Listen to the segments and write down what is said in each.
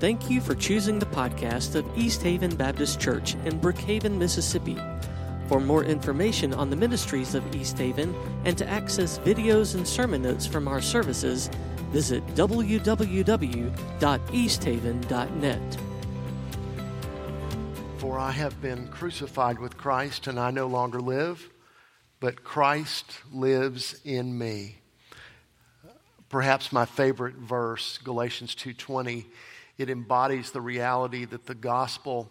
Thank you for choosing the podcast of East Haven Baptist Church in Brookhaven, Mississippi. For more information on the ministries of East Haven and to access videos and sermon notes from our services, visit www.easthaven.net. For I have been crucified with Christ, and I no longer live, but Christ lives in me. Perhaps my favorite verse, Galatians 2:20, it embodies the reality that the gospel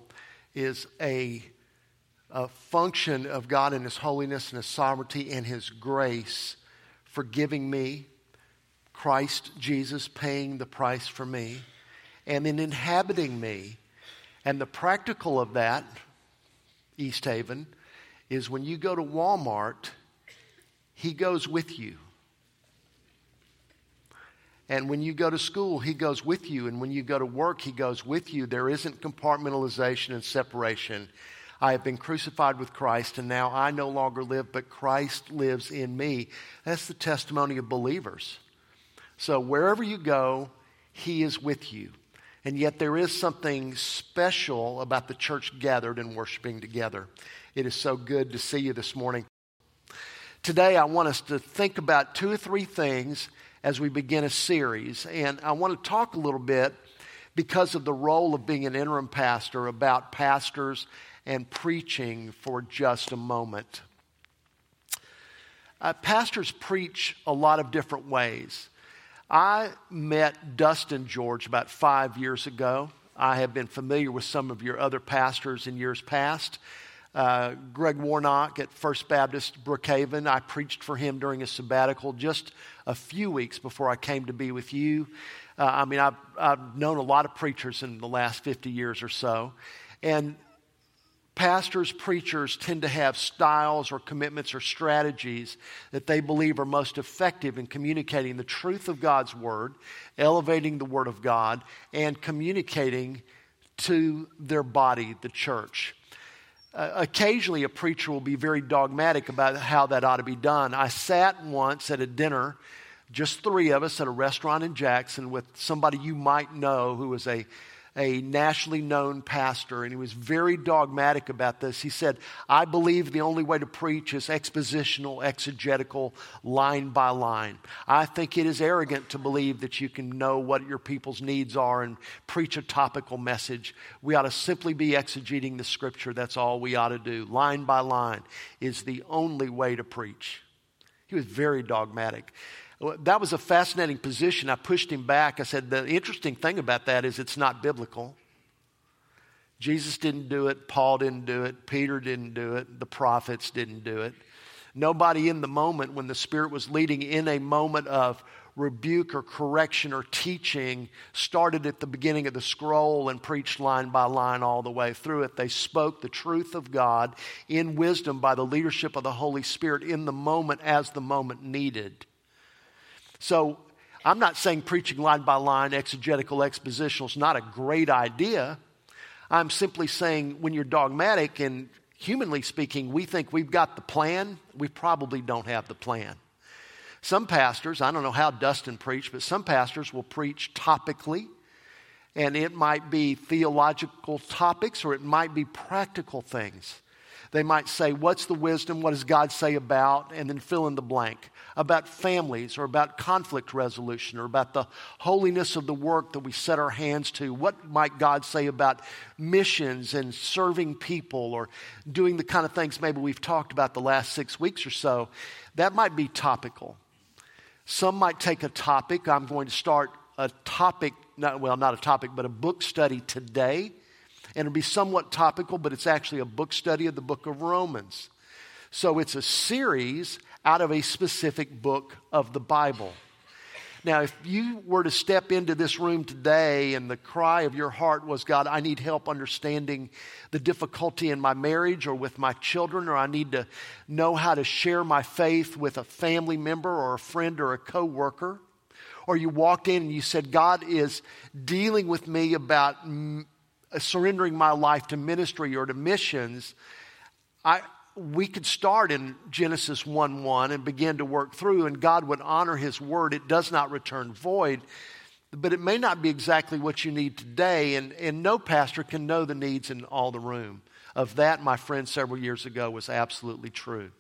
is a, a function of God and His holiness and His sovereignty and His grace, forgiving me, Christ Jesus paying the price for me, and then inhabiting me and the practical of that, East Haven, is when you go to Walmart, he goes with you. And when you go to school, he goes with you. And when you go to work, he goes with you. There isn't compartmentalization and separation. I have been crucified with Christ, and now I no longer live, but Christ lives in me. That's the testimony of believers. So wherever you go, he is with you. And yet, there is something special about the church gathered and worshiping together. It is so good to see you this morning. Today, I want us to think about two or three things as we begin a series. And I want to talk a little bit because of the role of being an interim pastor about pastors and preaching for just a moment. Uh, pastors preach a lot of different ways. I met Dustin George about five years ago. I have been familiar with some of your other pastors in years past. Uh, Greg Warnock at First Baptist Brookhaven, I preached for him during his sabbatical just a few weeks before I came to be with you. Uh, I mean, I've, I've known a lot of preachers in the last 50 years or so. And pastors, preachers tend to have styles or commitments or strategies that they believe are most effective in communicating the truth of God's Word, elevating the Word of God, and communicating to their body, the church. Uh, occasionally, a preacher will be very dogmatic about how that ought to be done. I sat once at a dinner, just three of us, at a restaurant in Jackson with somebody you might know who was a a nationally known pastor, and he was very dogmatic about this. He said, I believe the only way to preach is expositional, exegetical, line by line. I think it is arrogant to believe that you can know what your people's needs are and preach a topical message. We ought to simply be exegeting the scripture. That's all we ought to do. Line by line is the only way to preach. He was very dogmatic that was a fascinating position. I pushed him back. I said, The interesting thing about that is it's not biblical. Jesus didn't do it, Paul didn't do it, Peter didn't do it, the prophets didn't do it. Nobody in the moment when the Spirit was leading in a moment of rebuke or correction or teaching started at the beginning of the scroll and preached line by line all the way through it. They spoke the truth of God in wisdom by the leadership of the Holy Spirit in the moment as the moment needed. So I'm not saying preaching line by line, exegetical, expositional is not a great idea. I'm simply saying when you're dogmatic and humanly speaking, we think we've got the plan, we probably don't have the plan. Some pastors, I don't know how Dustin preached, but some pastors will preach topically, and it might be theological topics or it might be practical things. They might say, What's the wisdom? What does God say about? And then fill in the blank about families or about conflict resolution or about the holiness of the work that we set our hands to. What might God say about missions and serving people or doing the kind of things maybe we've talked about the last six weeks or so? That might be topical. Some might take a topic. I'm going to start a topic, not, well, not a topic, but a book study today and it'll be somewhat topical, but it's actually a book study of the book of Romans. So it's a series out of a specific book of the Bible. Now, if you were to step into this room today and the cry of your heart was, God, I need help understanding the difficulty in my marriage or with my children, or I need to know how to share my faith with a family member or a friend or a coworker, or you walked in and you said, God is dealing with me about Uh, surrendering my life to ministry or to missions, I, we could start in Genesis 1 1 and begin to work through, and God would honor His word. It does not return void. but it may not be exactly what you need today, and, and no pastor can know the needs in all the room. Of that, my friend several years ago was absolutely true.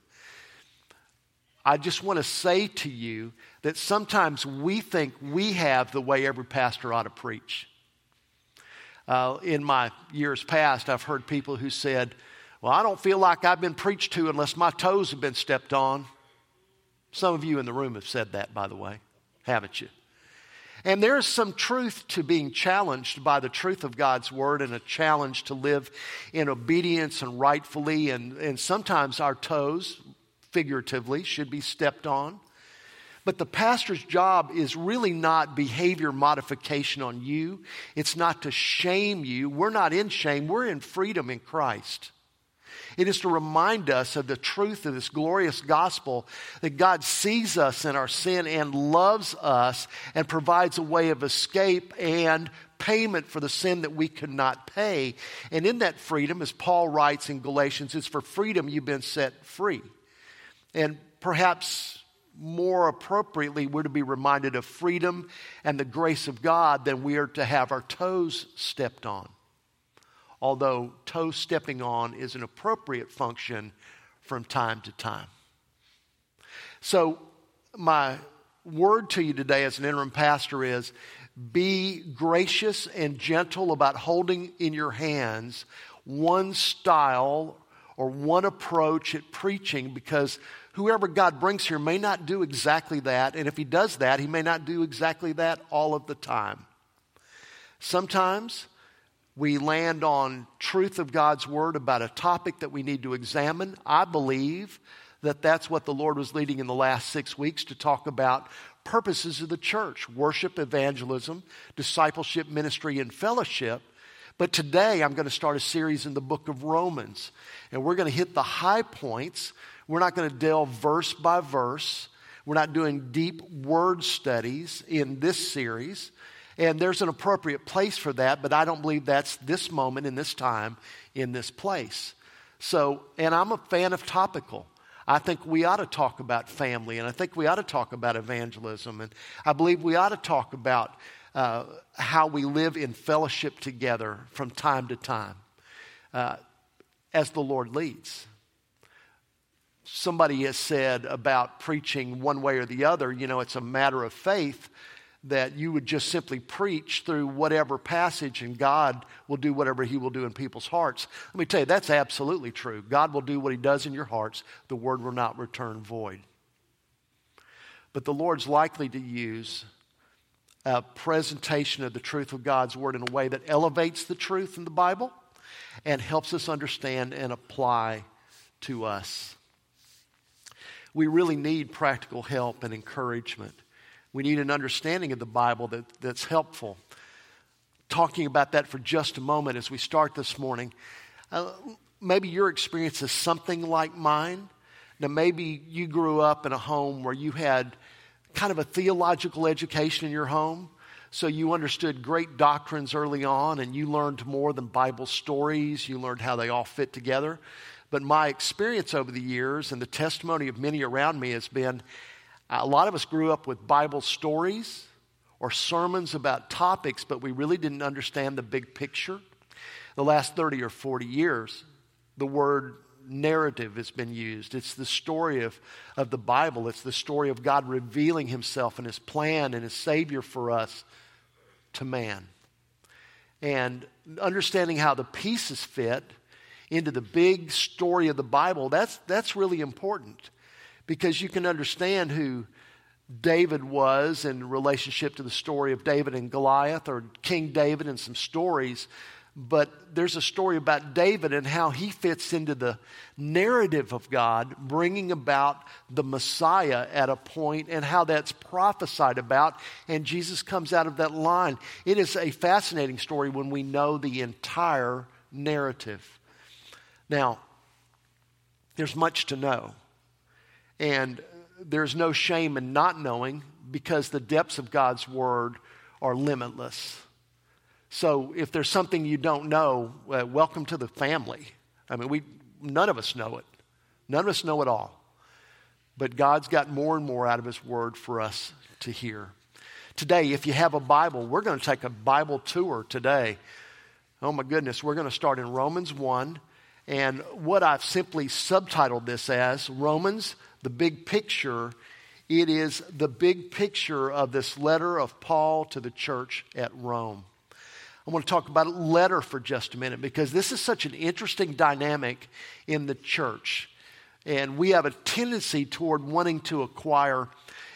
I just want to say to you that sometimes we think we have the way every pastor ought to preach. Uh, in my years past, I've heard people who said, Well, I don't feel like I've been preached to unless my toes have been stepped on. Some of you in the room have said that, by the way, haven't you? And there's some truth to being challenged by the truth of God's word and a challenge to live in obedience and rightfully. And, and sometimes our toes, figuratively, should be stepped on. But the pastor's job is really not behavior modification on you. It's not to shame you. We're not in shame, we're in freedom in Christ. It is to remind us of the truth of this glorious gospel that God sees us in our sin and loves us and provides a way of escape and payment for the sin that we could not pay. And in that freedom, as Paul writes in Galatians, it's for freedom you've been set free. And perhaps more appropriately, we're to be reminded of freedom and the grace of God than we are to have our toes stepped on although toe stepping on is an appropriate function from time to time. So, my word to you today as an interim pastor is be gracious and gentle about holding in your hands one style or one approach at preaching because whoever God brings here may not do exactly that. And if he does that, he may not do exactly that all of the time. Sometimes we land on truth of God's word about a topic that we need to examine. I believe that that's what the Lord was leading in the last six weeks to talk about purposes of the church worship, evangelism, discipleship, ministry, and fellowship. But today I'm going to start a series in the book of Romans, and we're going to hit the high points. We're not going to delve verse by verse. We're not doing deep word studies in this series. And there's an appropriate place for that, but I don't believe that's this moment in this time in this place. So, and I'm a fan of topical. I think we ought to talk about family, and I think we ought to talk about evangelism, and I believe we ought to talk about uh, how we live in fellowship together from time to time uh, as the Lord leads. Somebody has said about preaching one way or the other, you know, it's a matter of faith that you would just simply preach through whatever passage and God will do whatever He will do in people's hearts. Let me tell you, that's absolutely true. God will do what He does in your hearts, the word will not return void. But the Lord's likely to use a presentation of the truth of God's word in a way that elevates the truth in the Bible and helps us understand and apply to us. We really need practical help and encouragement. We need an understanding of the Bible that, that's helpful. Talking about that for just a moment as we start this morning. Uh, maybe your experience is something like mine. Now, maybe you grew up in a home where you had kind of a theological education in your home. So you understood great doctrines early on and you learned more than Bible stories. You learned how they all fit together. But my experience over the years and the testimony of many around me has been a lot of us grew up with Bible stories or sermons about topics, but we really didn't understand the big picture. The last 30 or 40 years, the word narrative has been used. It's the story of, of the Bible, it's the story of God revealing Himself and His plan and His Savior for us to man. And understanding how the pieces fit into the big story of the Bible, that's, that's really important because you can understand who David was in relationship to the story of David and Goliath or King David and some stories. But there's a story about David and how he fits into the narrative of God, bringing about the Messiah at a point and how that's prophesied about. And Jesus comes out of that line. It is a fascinating story when we know the entire narrative. Now, there's much to know. And there's no shame in not knowing because the depths of God's word are limitless. So if there's something you don't know, uh, welcome to the family. I mean, we, none of us know it. None of us know it all. But God's got more and more out of His word for us to hear. today, if you have a Bible, we're going to take a Bible tour today. Oh my goodness, we're going to start in Romans 1. And what I've simply subtitled this as Romans, the big picture, it is the big picture of this letter of Paul to the church at Rome. I want to talk about a letter for just a minute because this is such an interesting dynamic in the church. And we have a tendency toward wanting to acquire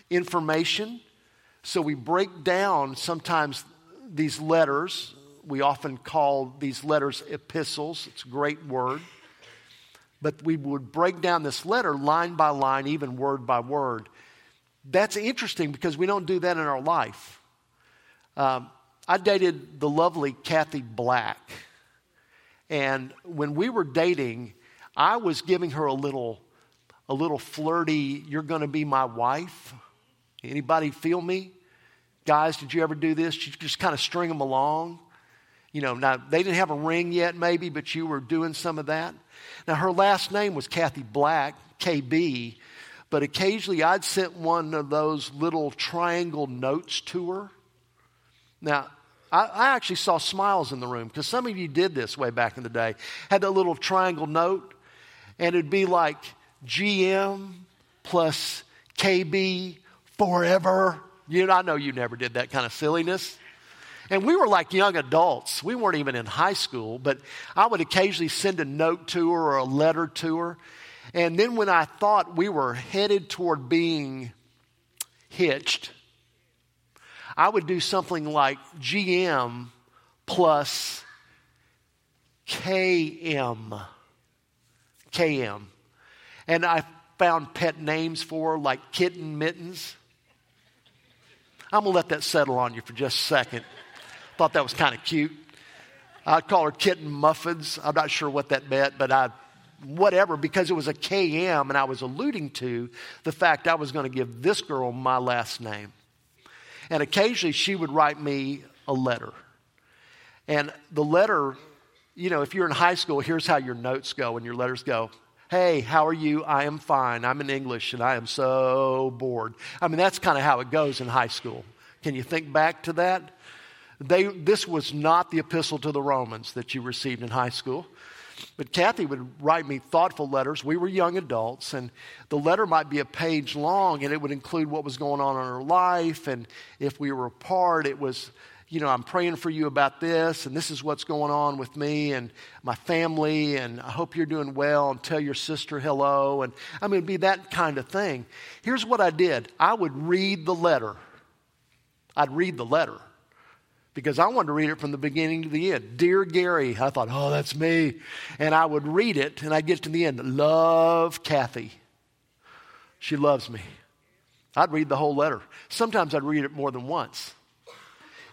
information. So we break down sometimes these letters. We often call these letters epistles. It's a great word. But we would break down this letter line by line, even word by word. That's interesting because we don't do that in our life. Um, I dated the lovely Kathy Black. And when we were dating, I was giving her a little, a little flirty, you're going to be my wife. Anybody feel me? Guys, did you ever do this? You just kind of string them along. You know, now they didn't have a ring yet, maybe, but you were doing some of that. Now, her last name was Kathy Black, KB, but occasionally I'd sent one of those little triangle notes to her now, I, I actually saw smiles in the room because some of you did this way back in the day. Had that little triangle note, and it'd be like GM plus KB forever. You know, I know you never did that kind of silliness. And we were like young adults. We weren't even in high school, but I would occasionally send a note to her or a letter to her. And then when I thought we were headed toward being hitched, I would do something like GM plus KM. KM. And I found pet names for like kitten mittens. I'm going to let that settle on you for just a second. Thought that was kind of cute. I'd call her kitten muffins. I'm not sure what that meant, but I, whatever, because it was a KM and I was alluding to the fact I was going to give this girl my last name. And occasionally she would write me a letter. And the letter, you know, if you're in high school, here's how your notes go and your letters go. Hey, how are you? I am fine. I'm in English and I am so bored. I mean, that's kind of how it goes in high school. Can you think back to that? They, this was not the epistle to the Romans that you received in high school. But Kathy would write me thoughtful letters. We were young adults, and the letter might be a page long, and it would include what was going on in her life. And if we were apart, it was, you know, I'm praying for you about this, and this is what's going on with me and my family, and I hope you're doing well, and tell your sister hello. And I mean, it'd be that kind of thing. Here's what I did I would read the letter. I'd read the letter because I wanted to read it from the beginning to the end. Dear Gary, I thought, oh, that's me. And I would read it and I'd get to the end. Love Kathy. She loves me. I'd read the whole letter. Sometimes I'd read it more than once.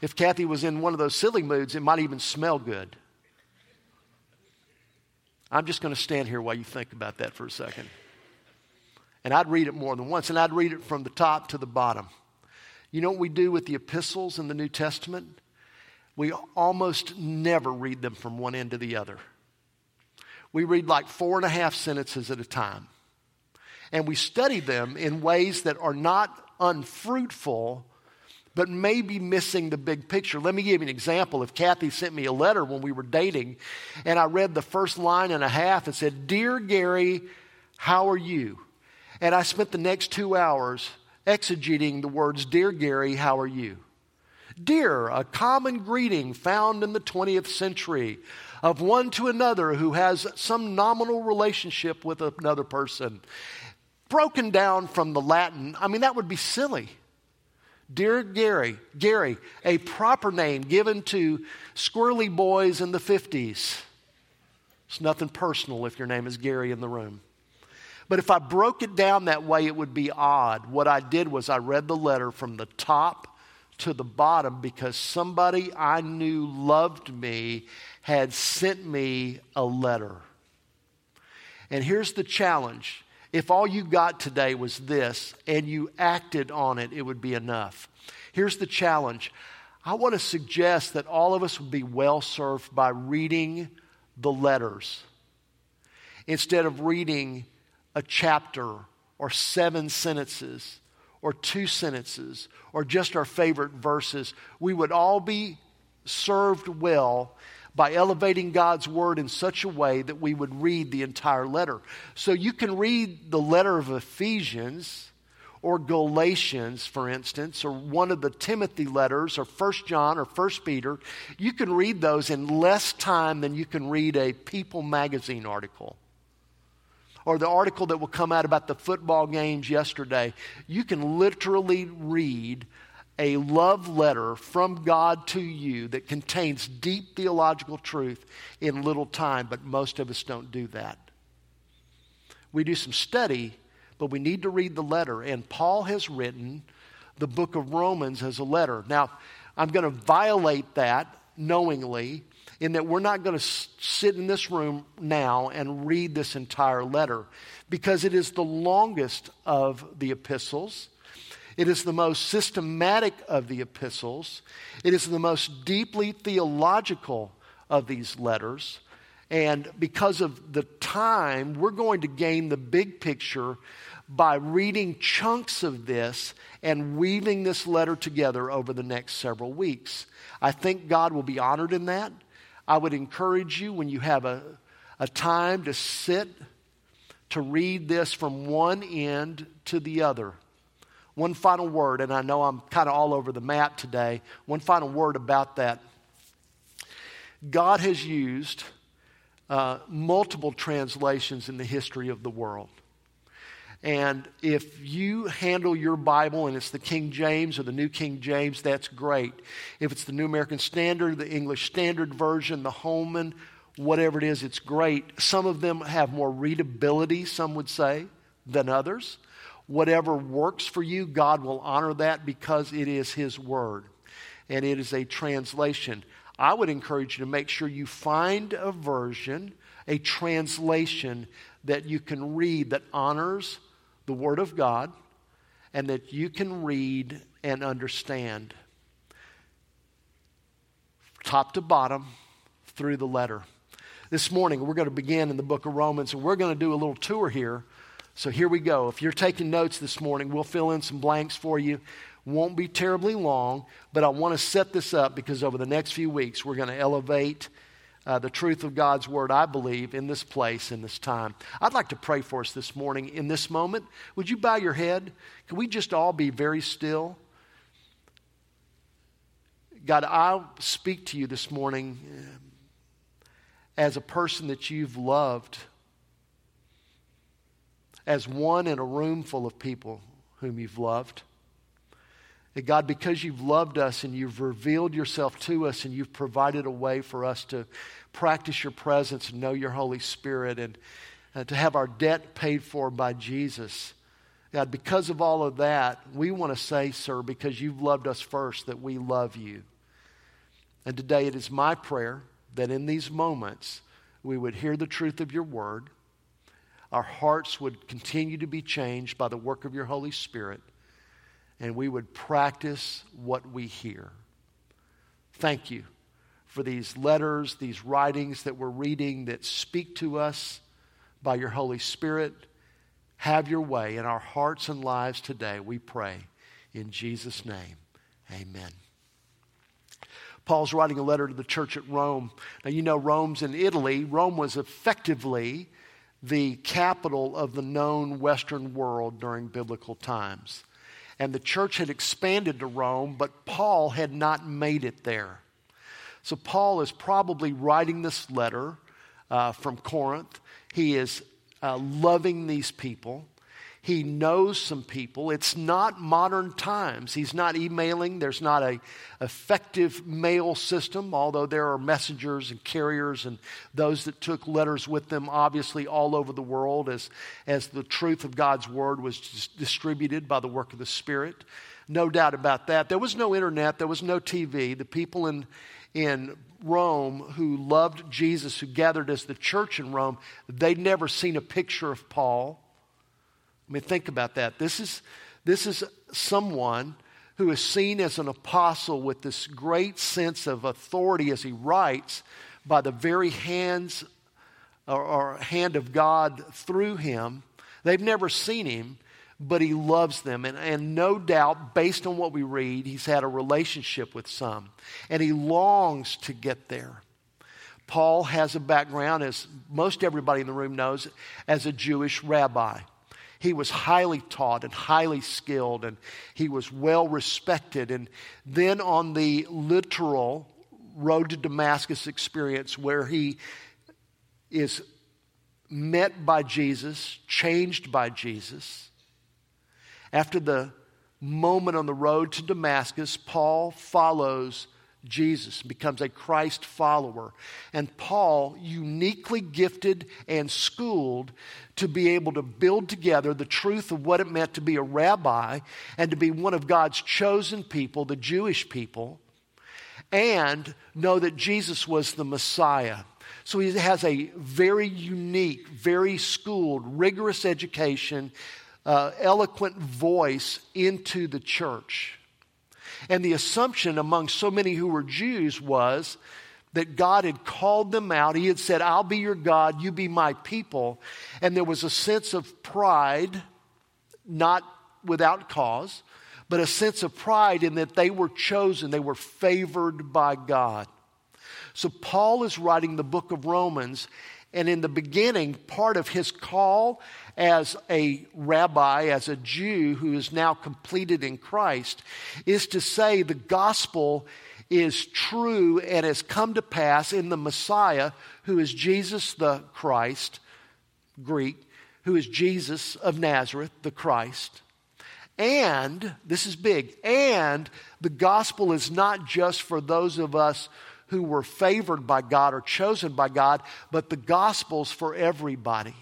If Kathy was in one of those silly moods, it might even smell good. I'm just going to stand here while you think about that for a second. And I'd read it more than once, and I'd read it from the top to the bottom. You know what we do with the epistles in the New Testament? We almost never read them from one end to the other. We read like four and a half sentences at a time. And we study them in ways that are not unfruitful, but maybe missing the big picture. Let me give you an example. If Kathy sent me a letter when we were dating, and I read the first line and a half, it said, Dear Gary, how are you? And I spent the next two hours exegeting the words, Dear Gary, how are you? Dear, a common greeting found in the 20th century of one to another who has some nominal relationship with another person. Broken down from the Latin, I mean, that would be silly. Dear Gary, Gary, a proper name given to squirrely boys in the 50s. It's nothing personal if your name is Gary in the room. But if I broke it down that way, it would be odd. What I did was I read the letter from the top to the bottom because somebody I knew loved me had sent me a letter. And here's the challenge if all you got today was this and you acted on it, it would be enough. Here's the challenge I want to suggest that all of us would be well served by reading the letters instead of reading a chapter or seven sentences or two sentences or just our favorite verses. We would all be served well by elevating God's word in such a way that we would read the entire letter. So you can read the letter of Ephesians or Galatians, for instance, or one of the Timothy letters, or First John or First Peter, you can read those in less time than you can read a People magazine article. Or the article that will come out about the football games yesterday. You can literally read a love letter from God to you that contains deep theological truth in little time, but most of us don't do that. We do some study but we need to read the letter. And Paul has written the book of Romans as a letter. Now, I'm going to violate that knowingly in that we're not going to sit in this room now and read this entire letter because it is the longest of the epistles. It is the most systematic of the epistles. It is the most deeply theological of these letters. And because of the time, we're going to gain the big picture by reading chunks of this and weaving this letter together over the next several weeks. I think God will be honored in that. I would encourage you when you have a, a time to sit to read this from one end to the other. One final word, and I know I'm kind of all over the map today. One final word about that. God has used uh, multiple translations in the history of the world. And if you handle your Bible and it's the King James or the New King James, that's great. If it's the New American Standard, the English Standard Version, the Holman, whatever it is, it's great. Some of them have more readability, some would say, than others. Whatever works for you, God will honor that because it is His Word and it is a translation. I would encourage you to make sure you find a version, a translation that you can read that honors the Word of God and that you can read and understand top to bottom through the letter. This morning, we're going to begin in the book of Romans, and we're going to do a little tour here. So here we go. If you're taking notes this morning, we'll fill in some blanks for you. Won't be terribly long, but I want to set this up because over the next few weeks, we're going to elevate uh, the truth of God's word, I believe, in this place, in this time. I'd like to pray for us this morning in this moment. Would you bow your head? Can we just all be very still? God, I'll speak to you this morning uh, as a person that you've loved, as one in a room full of people whom you've loved. That God, because you've loved us and you've revealed yourself to us and you've provided a way for us to practice your presence and know your Holy Spirit and uh, to have our debt paid for by Jesus. God, because of all of that, we want to say, sir, because you've loved us first, that we love you. And today it is my prayer that in these moments we would hear the truth of your word, our hearts would continue to be changed by the work of your Holy Spirit and we would practice what we hear. Thank you for these letters, these writings that we're reading that speak to us by your Holy Spirit. Have your way in our hearts and lives today, we pray. In Jesus' name, amen. Paul's writing a letter to the church at Rome. Now, you know, Rome's in Italy. Rome was effectively the capital of the known Western world during biblical times and the church had expanded to Rome, but Paul had not made it there. So Paul is probably writing this letter uh, from Corinth. He is uh, loving these people. He knows some people. It's not modern times. He's not emailing. There's not a effective mail system, although there are messengers and carriers and those that took letters with them, obviously all over the world as, as the truth of God's word was distributed by the work of the Spirit. No doubt about that. There was no internet. There was no TV. The people in, in Rome who loved Jesus, who gathered as the church in Rome, they'd never seen a picture of Paul. I mean, think about that. This is, this is someone who is seen as an apostle with this great sense of authority as he writes by the very hands or, or hand of God through him. They've never seen him, but he loves them. And, and no doubt, based on what we read, he's had a relationship with some, and he longs to get there. Paul has a background, as most everybody in the room knows, as a Jewish rabbi. He was highly taught and highly skilled, and he was well respected. And then on the literal road to Damascus experience, where he is met by Jesus, changed by Jesus, after the moment on the road to Damascus, Paul follows Jesus, becomes a Christ follower. And Paul, uniquely gifted and schooled to be able to build together the truth of what it meant to be a rabbi and to be one of God's chosen people, the Jewish people, and know that Jesus was the Messiah. So he has a very unique, very schooled, rigorous education, uh, eloquent voice into the church. And the assumption among so many who were Jews was that God had called them out. He had said, I'll be your God, you be my people. And there was a sense of pride, not without cause, but a sense of pride in that they were chosen, they were favored by God. So Paul is writing the book of Romans, and in the beginning, part of his call as a rabbi, as a Jew who is now completed in Christ, is to say the gospel is true and has come to pass in the Messiah, who is Jesus the Christ, Greek, who is Jesus of Nazareth, the Christ. And, this is big, and the gospel is not just for those of us who were favored by God or chosen by God, but the gospel's for everybody.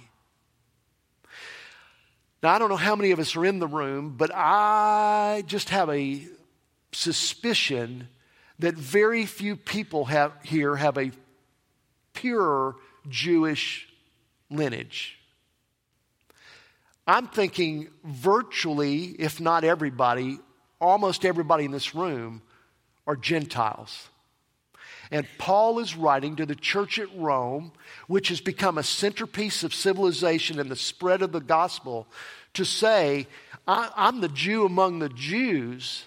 Now, I don't know how many of us are in the room, but I just have a suspicion that very few people have, here have a pure Jewish lineage. I'm thinking virtually, if not everybody, almost everybody in this room are Gentiles. And Paul is writing to the church at Rome, which has become a centerpiece of civilization and the spread of the gospel, to say, I'm the Jew among the Jews.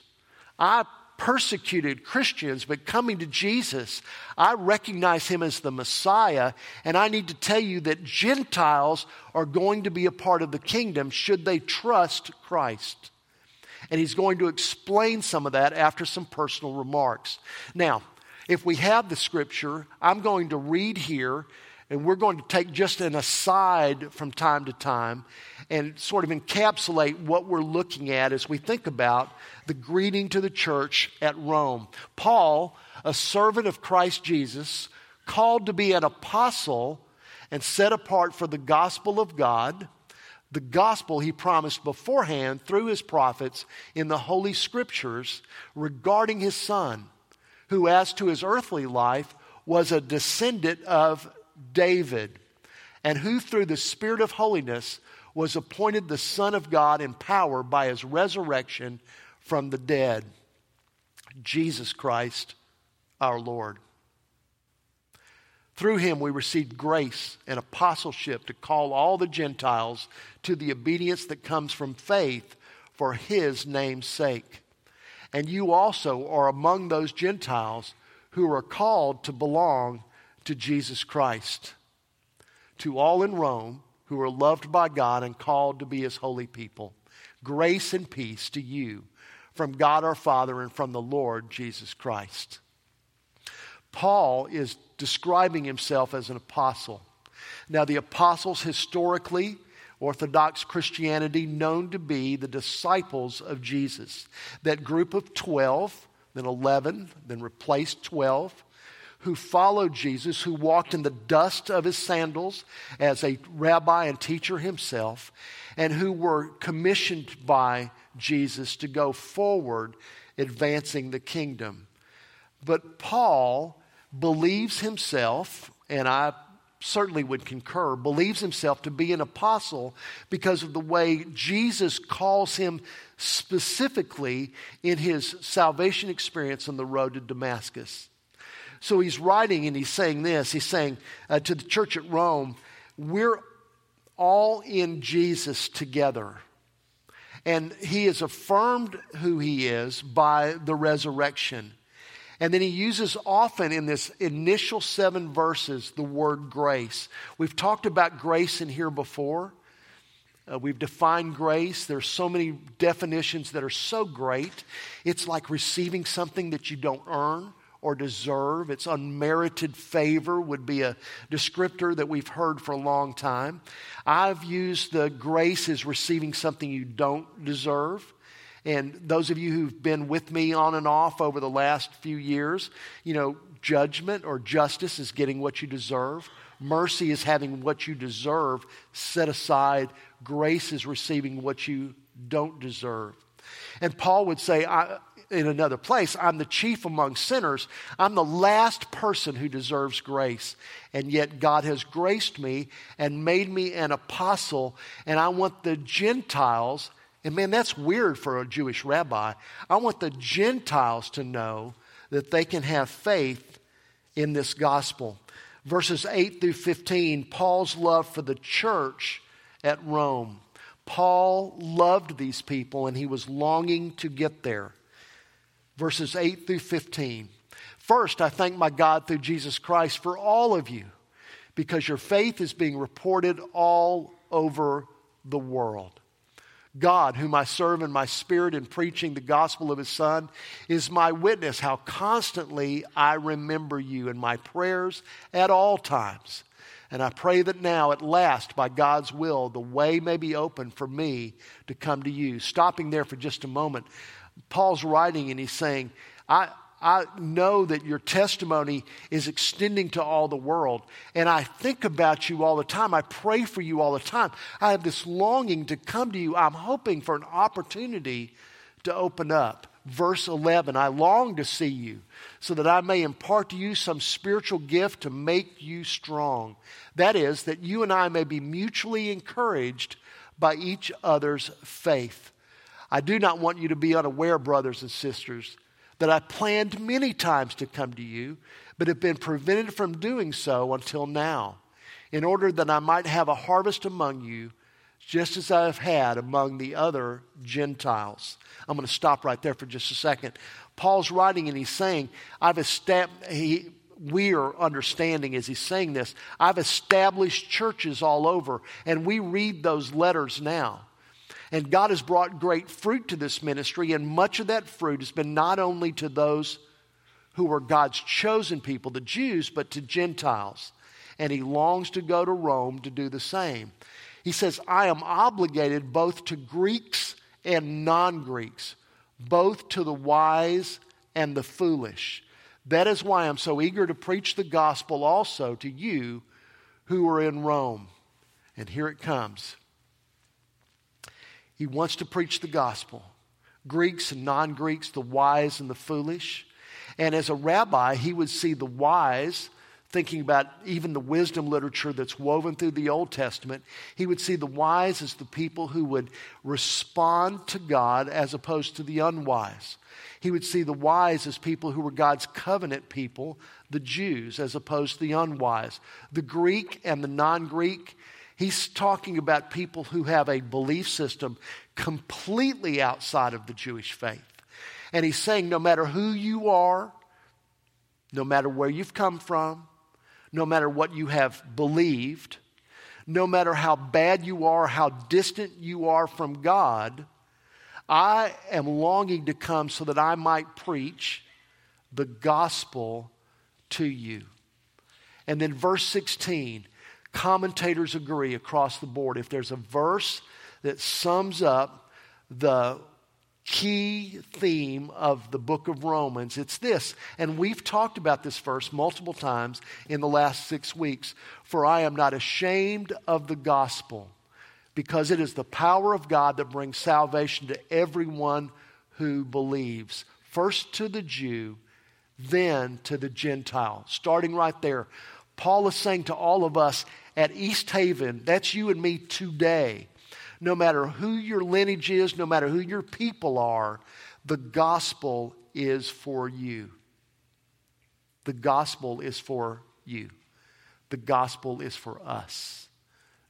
I persecuted Christians, but coming to Jesus, I recognize him as the Messiah, and I need to tell you that Gentiles are going to be a part of the kingdom should they trust Christ. And he's going to explain some of that after some personal remarks. Now, if we have the scripture, I'm going to read here, and we're going to take just an aside from time to time and sort of encapsulate what we're looking at as we think about the greeting to the church at Rome. Paul, a servant of Christ Jesus, called to be an apostle and set apart for the gospel of God, the gospel he promised beforehand through his prophets in the Holy Scriptures regarding his son who, as to his earthly life, was a descendant of David, and who, through the Spirit of holiness, was appointed the Son of God in power by his resurrection from the dead. Jesus Christ, our Lord. Through him we received grace and apostleship to call all the Gentiles to the obedience that comes from faith for his name's sake and you also are among those Gentiles who are called to belong to Jesus Christ. To all in Rome who are loved by God and called to be his holy people, grace and peace to you from God our Father and from the Lord Jesus Christ. Paul is describing himself as an apostle. Now, the apostles historically Orthodox Christianity known to be the disciples of Jesus. That group of 12, then 11, then replaced 12, who followed Jesus, who walked in the dust of his sandals as a rabbi and teacher himself, and who were commissioned by Jesus to go forward advancing the kingdom. But Paul believes himself, and I certainly would concur, believes himself to be an apostle because of the way Jesus calls him specifically in his salvation experience on the road to Damascus. So he's writing and he's saying this he's saying uh, to the church at Rome, we're all in Jesus together. And he is affirmed who he is by the resurrection. And then he uses often in this initial seven verses the word grace. We've talked about grace in here before. Uh, we've defined grace. There's so many definitions that are so great. It's like receiving something that you don't earn or deserve. It's unmerited favor, would be a descriptor that we've heard for a long time. I've used the grace as receiving something you don't deserve. And those of you who've been with me on and off over the last few years, you know, judgment or justice is getting what you deserve. Mercy is having what you deserve set aside. Grace is receiving what you don't deserve. And Paul would say, in another place, I'm the chief among sinners. I'm the last person who deserves grace. And yet God has graced me and made me an apostle. And I want the Gentiles and man, that's weird for a Jewish rabbi. I want the Gentiles to know that they can have faith in this gospel. Verses 8 through 15, Paul's love for the church at Rome. Paul loved these people and he was longing to get there. Verses 8 through 15. First, I thank my God through Jesus Christ for all of you because your faith is being reported all over the world. God, whom I serve in my spirit in preaching the gospel of his Son, is my witness how constantly I remember you in my prayers at all times. And I pray that now, at last, by God's will, the way may be open for me to come to you. Stopping there for just a moment, Paul's writing and he's saying, I, I know that your testimony is extending to all the world. And I think about you all the time. I pray for you all the time. I have this longing to come to you. I'm hoping for an opportunity to open up. Verse 11 I long to see you so that I may impart to you some spiritual gift to make you strong. That is, that you and I may be mutually encouraged by each other's faith. I do not want you to be unaware, brothers and sisters that I planned many times to come to you, but have been prevented from doing so until now, in order that I might have a harvest among you, just as I have had among the other Gentiles. I'm going to stop right there for just a second. Paul's writing and he's saying, I've established, he, we are understanding as he's saying this, I've established churches all over, and we read those letters now. And God has brought great fruit to this ministry, and much of that fruit has been not only to those who were God's chosen people, the Jews, but to Gentiles. And He longs to go to Rome to do the same. He says, I am obligated both to Greeks and non Greeks, both to the wise and the foolish. That is why I'm so eager to preach the gospel also to you who are in Rome. And here it comes. He wants to preach the gospel. Greeks and non Greeks, the wise and the foolish. And as a rabbi, he would see the wise, thinking about even the wisdom literature that's woven through the Old Testament, he would see the wise as the people who would respond to God as opposed to the unwise. He would see the wise as people who were God's covenant people, the Jews, as opposed to the unwise. The Greek and the non Greek, He's talking about people who have a belief system completely outside of the Jewish faith. And he's saying no matter who you are, no matter where you've come from, no matter what you have believed, no matter how bad you are, how distant you are from God, I am longing to come so that I might preach the gospel to you. And then verse 16 commentators agree across the board. If there's a verse that sums up the key theme of the book of Romans, it's this. And we've talked about this verse multiple times in the last six weeks. For I am not ashamed of the gospel, because it is the power of God that brings salvation to everyone who believes. First to the Jew, then to the Gentile. Starting right there. Paul is saying to all of us at East Haven, that's you and me today. No matter who your lineage is, no matter who your people are, the gospel is for you. The gospel is for you. The gospel is for us.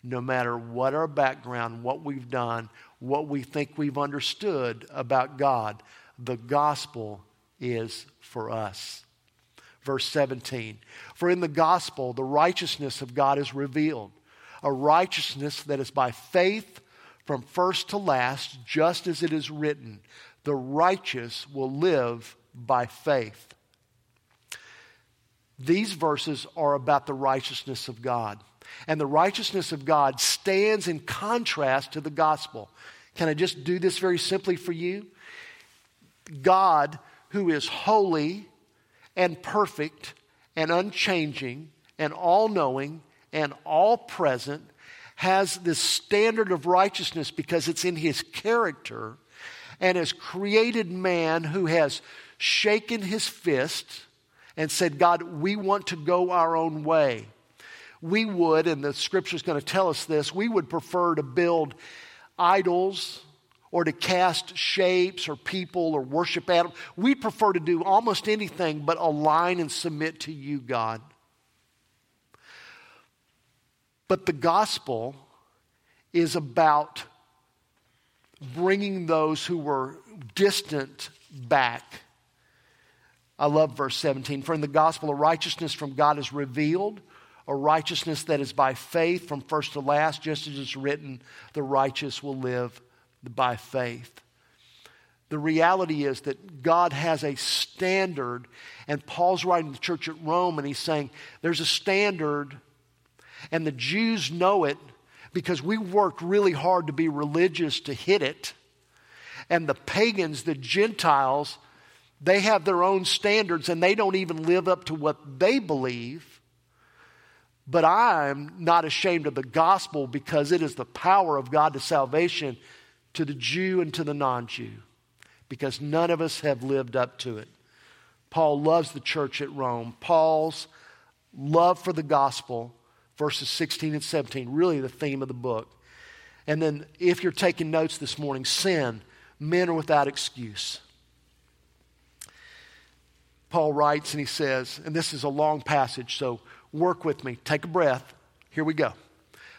no matter what our background, what we've done, what we think we've understood about God. The gospel is for us. Verse 17 For in the gospel, the righteousness of God is revealed, a righteousness that is by faith from first to last, just as it is written, the righteous will live by faith. These verses are about the righteousness of God. And the righteousness of God stands in contrast to the gospel. Can I just do this very simply for you? God, who is holy and perfect and unchanging and all knowing and all present, has this standard of righteousness because it's in his character and has created man who has shaken his fist and said, God, we want to go our own way. We would, and the scripture is going to tell us this, we would prefer to build idols or to cast shapes or people or worship animals. We prefer to do almost anything but align and submit to you, God. But the gospel is about bringing those who were distant back. I love verse 17. For in the gospel, a righteousness from God is revealed, a righteousness that is by faith from first to last, just as it's written, the righteous will live by faith. The reality is that God has a standard, and Paul's writing to the church at Rome, and he's saying there's a standard and the Jews know it because we worked really hard to be religious to hit it. And the pagans, the Gentiles, they have their own standards and they don't even live up to what they believe. But I'm not ashamed of the gospel because it is the power of God to salvation to the Jew and to the non Jew because none of us have lived up to it. Paul loves the church at Rome. Paul's love for the gospel verses 16 and 17, really the theme of the book. And then, if you're taking notes this morning, sin, men are without excuse. Paul writes and he says, and this is a long passage, so work with me. Take a breath. Here we go.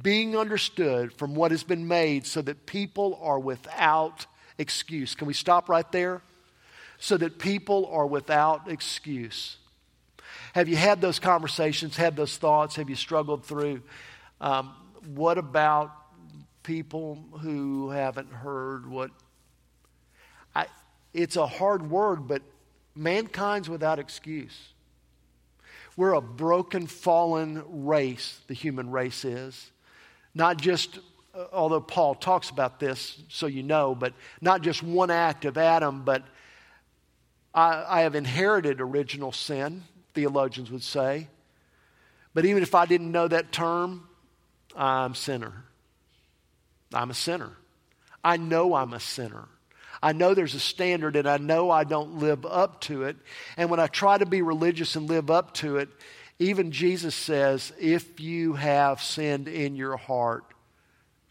being understood from what has been made, so that people are without excuse. Can we stop right there? So that people are without excuse. Have you had those conversations, had those thoughts? Have you struggled through? Um, what about people who haven't heard what. I, it's a hard word, but mankind's without excuse. We're a broken, fallen race, the human race is. Not just, uh, although Paul talks about this, so you know, but not just one act of Adam, but I, I have inherited original sin, theologians would say. But even if I didn't know that term, I'm sinner. I'm a sinner. I know I'm a sinner. I know there's a standard and I know I don't live up to it. And when I try to be religious and live up to it, even Jesus says, if you have sinned in your heart,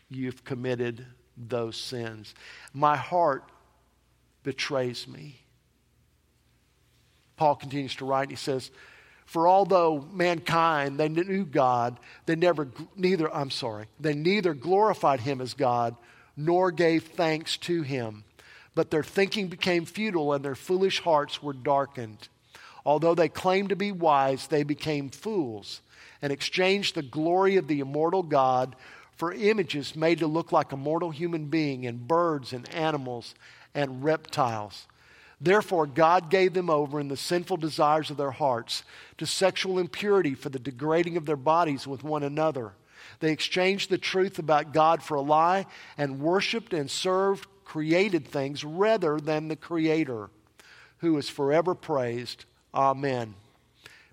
you've committed those sins. My heart betrays me. Paul continues to write, he says, for although mankind, they knew God, they never, neither, I'm sorry, they neither glorified him as God nor gave thanks to him. But their thinking became futile and their foolish hearts were darkened. Although they claimed to be wise, they became fools and exchanged the glory of the immortal God for images made to look like a mortal human being and birds and animals and reptiles. Therefore, God gave them over in the sinful desires of their hearts to sexual impurity for the degrading of their bodies with one another. They exchanged the truth about God for a lie and worshiped and served created things rather than the Creator, who is forever praised. Amen.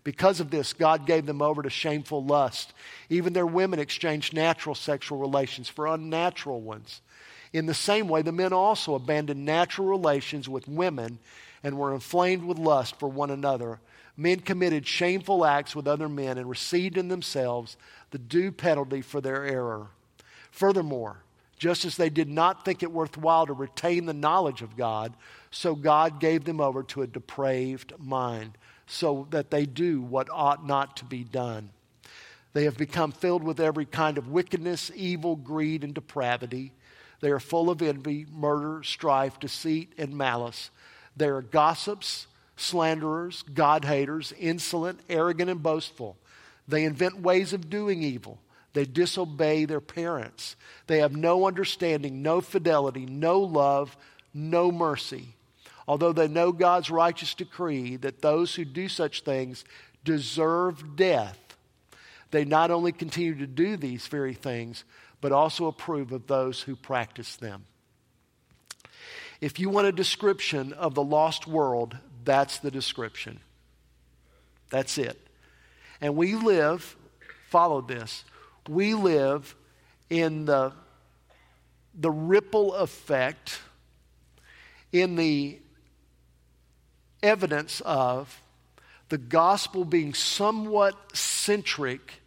Because of this, God gave them over to shameful lust. Even their women exchanged natural sexual relations for unnatural ones. In the same way, the men also abandoned natural relations with women and were inflamed with lust for one another. Men committed shameful acts with other men and received in themselves the due penalty for their error. Furthermore, just as they did not think it worthwhile to retain the knowledge of God, so God gave them over to a depraved mind, so that they do what ought not to be done. They have become filled with every kind of wickedness, evil, greed, and depravity. They are full of envy, murder, strife, deceit, and malice. They are gossips, slanderers, God haters, insolent, arrogant, and boastful. They invent ways of doing evil. They disobey their parents. They have no understanding, no fidelity, no love, no mercy. Although they know God's righteous decree that those who do such things deserve death, they not only continue to do these very things, but also approve of those who practice them. If you want a description of the lost world, that's the description. That's it. And we live, follow this, we live in the, the ripple effect, in the evidence of the gospel being somewhat centric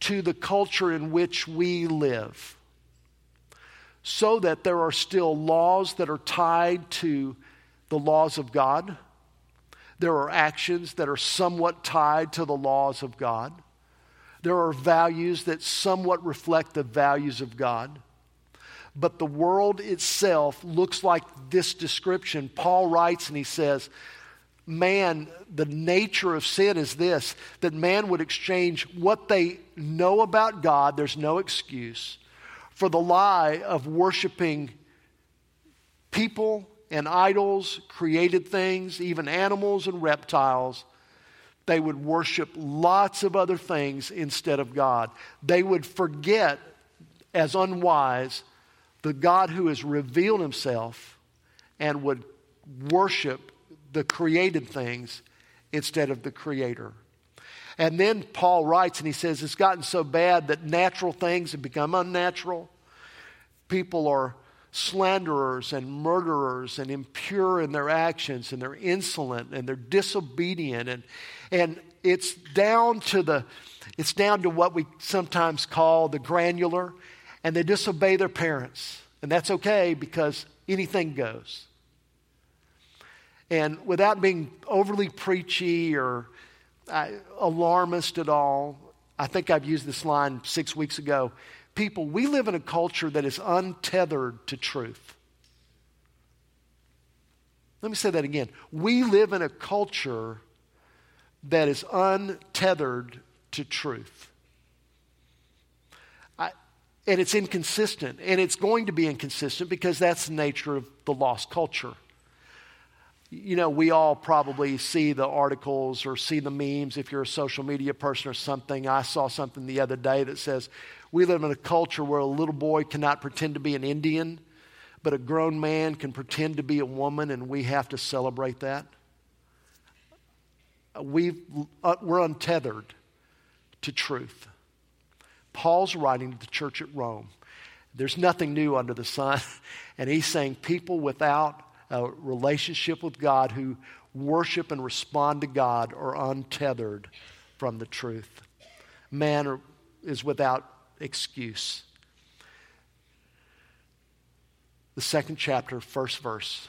to the culture in which we live. So that there are still laws that are tied to the laws of God. There are actions that are somewhat tied to the laws of God. There are values that somewhat reflect the values of God. But the world itself looks like this description. Paul writes and he says, Man, the nature of sin is this that man would exchange what they know about God, there's no excuse, for the lie of worshiping people and idols, created things, even animals and reptiles they would worship lots of other things instead of God. They would forget, as unwise, the God who has revealed himself and would worship the created things instead of the creator. And then Paul writes and he says, It's gotten so bad that natural things have become unnatural. People are slanderers and murderers and impure in their actions and they're insolent and they're disobedient and and it's down to the it's down to what we sometimes call the granular and they disobey their parents and that's okay because anything goes and without being overly preachy or uh, alarmist at all i think i've used this line six weeks ago people, we live in a culture that is untethered to truth. Let me say that again. We live in a culture that is untethered to truth. And it's inconsistent, and it's going to be inconsistent because that's the nature of the lost culture. You know, we all probably see the articles or see the memes if you're a social media person or something. I saw something the other day that says, we live in a culture where a little boy cannot pretend to be an Indian, but a grown man can pretend to be a woman, and we have to celebrate that. we uh, we're untethered to truth. Paul's writing to the church at Rome. There's nothing new under the sun. And he's saying people without a relationship with God who worship and respond to God are untethered from the truth. Man is without excuse. The second chapter, first verse.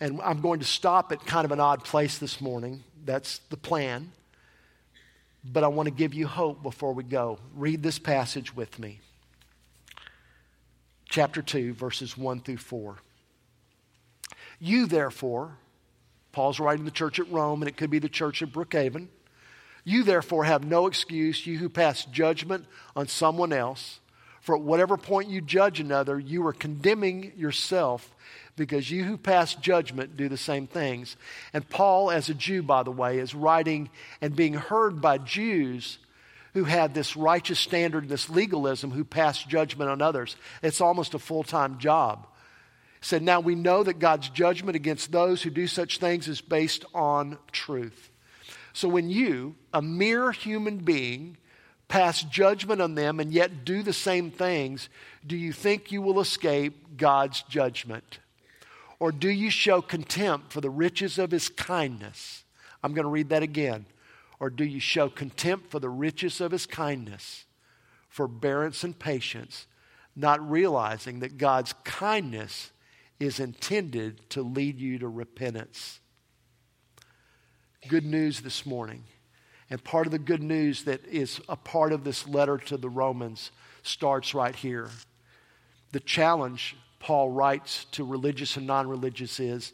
And I'm going to stop at kind of an odd place this morning. That's the plan. But I want to give you hope before we go. Read this passage with me. Chapter 2, verses 1 through 4. You, therefore, Paul's writing the church at Rome, and it could be the church at Brookhaven. You therefore have no excuse, you who pass judgment on someone else. For at whatever point you judge another, you are condemning yourself because you who pass judgment do the same things. And Paul, as a Jew, by the way, is writing and being heard by Jews who had this righteous standard, this legalism, who pass judgment on others. It's almost a full time job. He said, Now we know that God's judgment against those who do such things is based on truth. So when you, a mere human being, pass judgment on them, and yet do the same things, do you think you will escape God's judgment? Or do you show contempt for the riches of his kindness? I'm going to read that again. Or do you show contempt for the riches of his kindness, forbearance, and patience, not realizing that God's kindness is intended to lead you to repentance? Good news this morning. And part of the good news that is a part of this letter to the Romans starts right here. The challenge Paul writes to religious and non religious is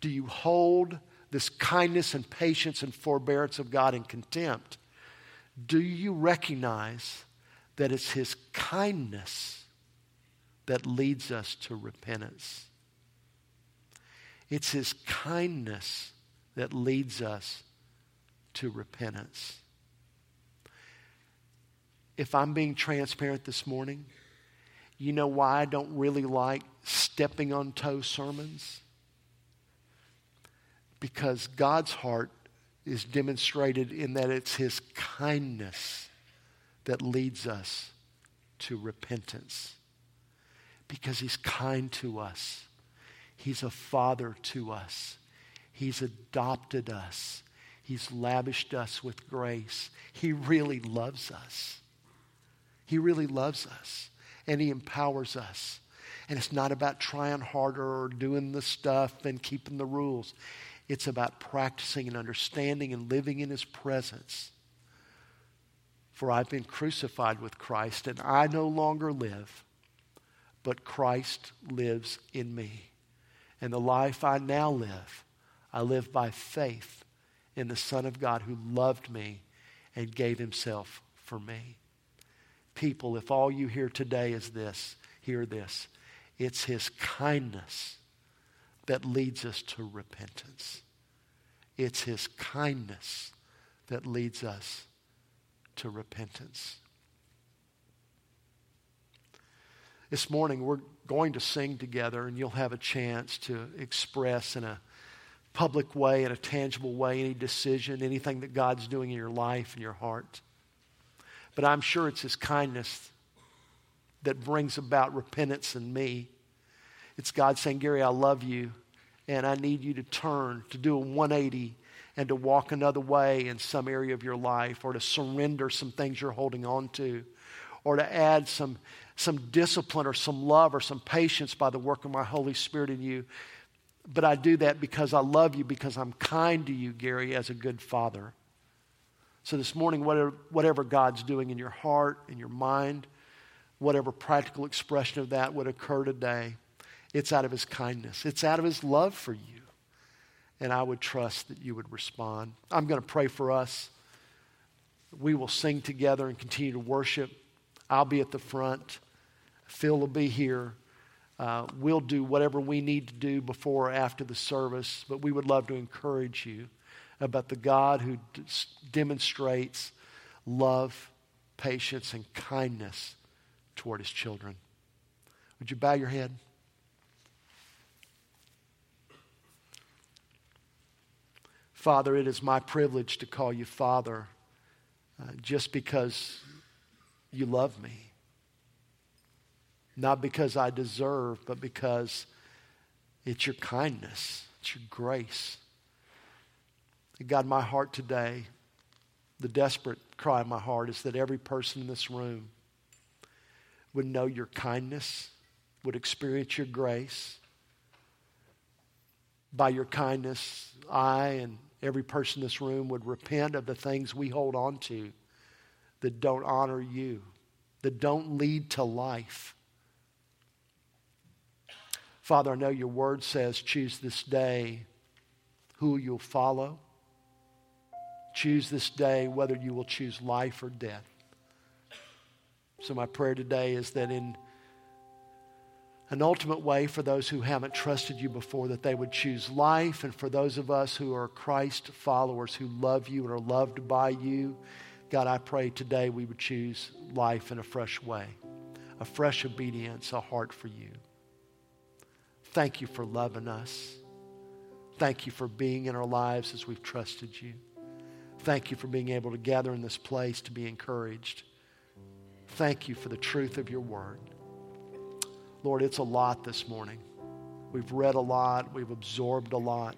do you hold this kindness and patience and forbearance of God in contempt, do you recognize that it's His kindness that leads us to repentance? It's His kindness that leads us to repentance. If I'm being transparent this morning, you know why I don't really like stepping on toe sermons? because God's heart is demonstrated in that it's His kindness that leads us to repentance. Because He's kind to us, He's a father to us, He's adopted us, He's lavished us with grace. He really loves us. He really loves us, and He empowers us. And it's not about trying harder or doing the stuff and keeping the rules. It's about practicing and understanding and living in His presence. For I've been crucified with Christ, and I no longer live, but Christ lives in me. And the life I now live, I live by faith in the Son of God who loved me and gave Himself for me. People, if all you hear today is this, hear this. It's His kindness that leads us to repentance. It's His kindness that leads us to repentance. This morning, we're going to sing together, and you'll have a chance to express in a public way, in a tangible way, any decision, anything that God's doing in your life and your heart. But I'm sure it's His kindness that brings about repentance in me. It's God saying, Gary, I love you, and I need you to turn, to do a 180, and to walk another way in some area of your life, or to surrender some things you're holding on to, or to add some, some discipline or some love or some patience by the work of my Holy Spirit in you. But I do that because I love you, because I'm kind to you, Gary, as a good father. So this morning, whatever, whatever God's doing in your heart, in your mind, whatever practical expression of that would occur today, it's out of His kindness, it's out of His love for you. And I would trust that you would respond. I'm going to pray for us. We will sing together and continue to worship. I'll be at the front. Phil will be here. Uh, we'll do whatever we need to do before or after the service, but we would love to encourage you about the God who d- demonstrates love, patience, and kindness toward his children. Would you bow your head? Father, it is my privilege to call you Father uh, just because you love me. Not because I deserve, but because it's your kindness, it's your grace. God, my heart today, the desperate cry of my heart is that every person in this room would know your kindness, would experience your grace. By your kindness, I and every person in this room would repent of the things we hold on to that don't honor you, that don't lead to life. Father, I know your word says, choose this day who you'll follow. Choose this day whether you will choose life or death. So, my prayer today is that in an ultimate way for those who haven't trusted you before, that they would choose life. And for those of us who are Christ followers who love you and are loved by you, God, I pray today we would choose life in a fresh way, a fresh obedience, a heart for you. Thank you for loving us. Thank you for being in our lives as we've trusted you. Thank you for being able to gather in this place to be encouraged. Thank you for the truth of your word. Lord, it's a lot this morning. We've read a lot, we've absorbed a lot.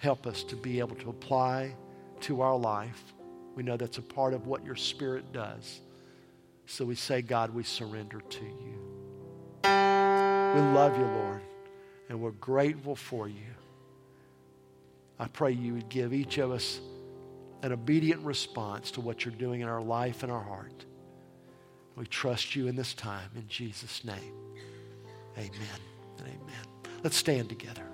Help us to be able to apply to our life. We know that's a part of what your Spirit does. So we say, God, we surrender to you. We love you, Lord, and we're grateful for you. I pray you would give each of us an obedient response to what you're doing in our life and our heart. We trust you in this time in Jesus' name. Amen and amen. Let's stand together.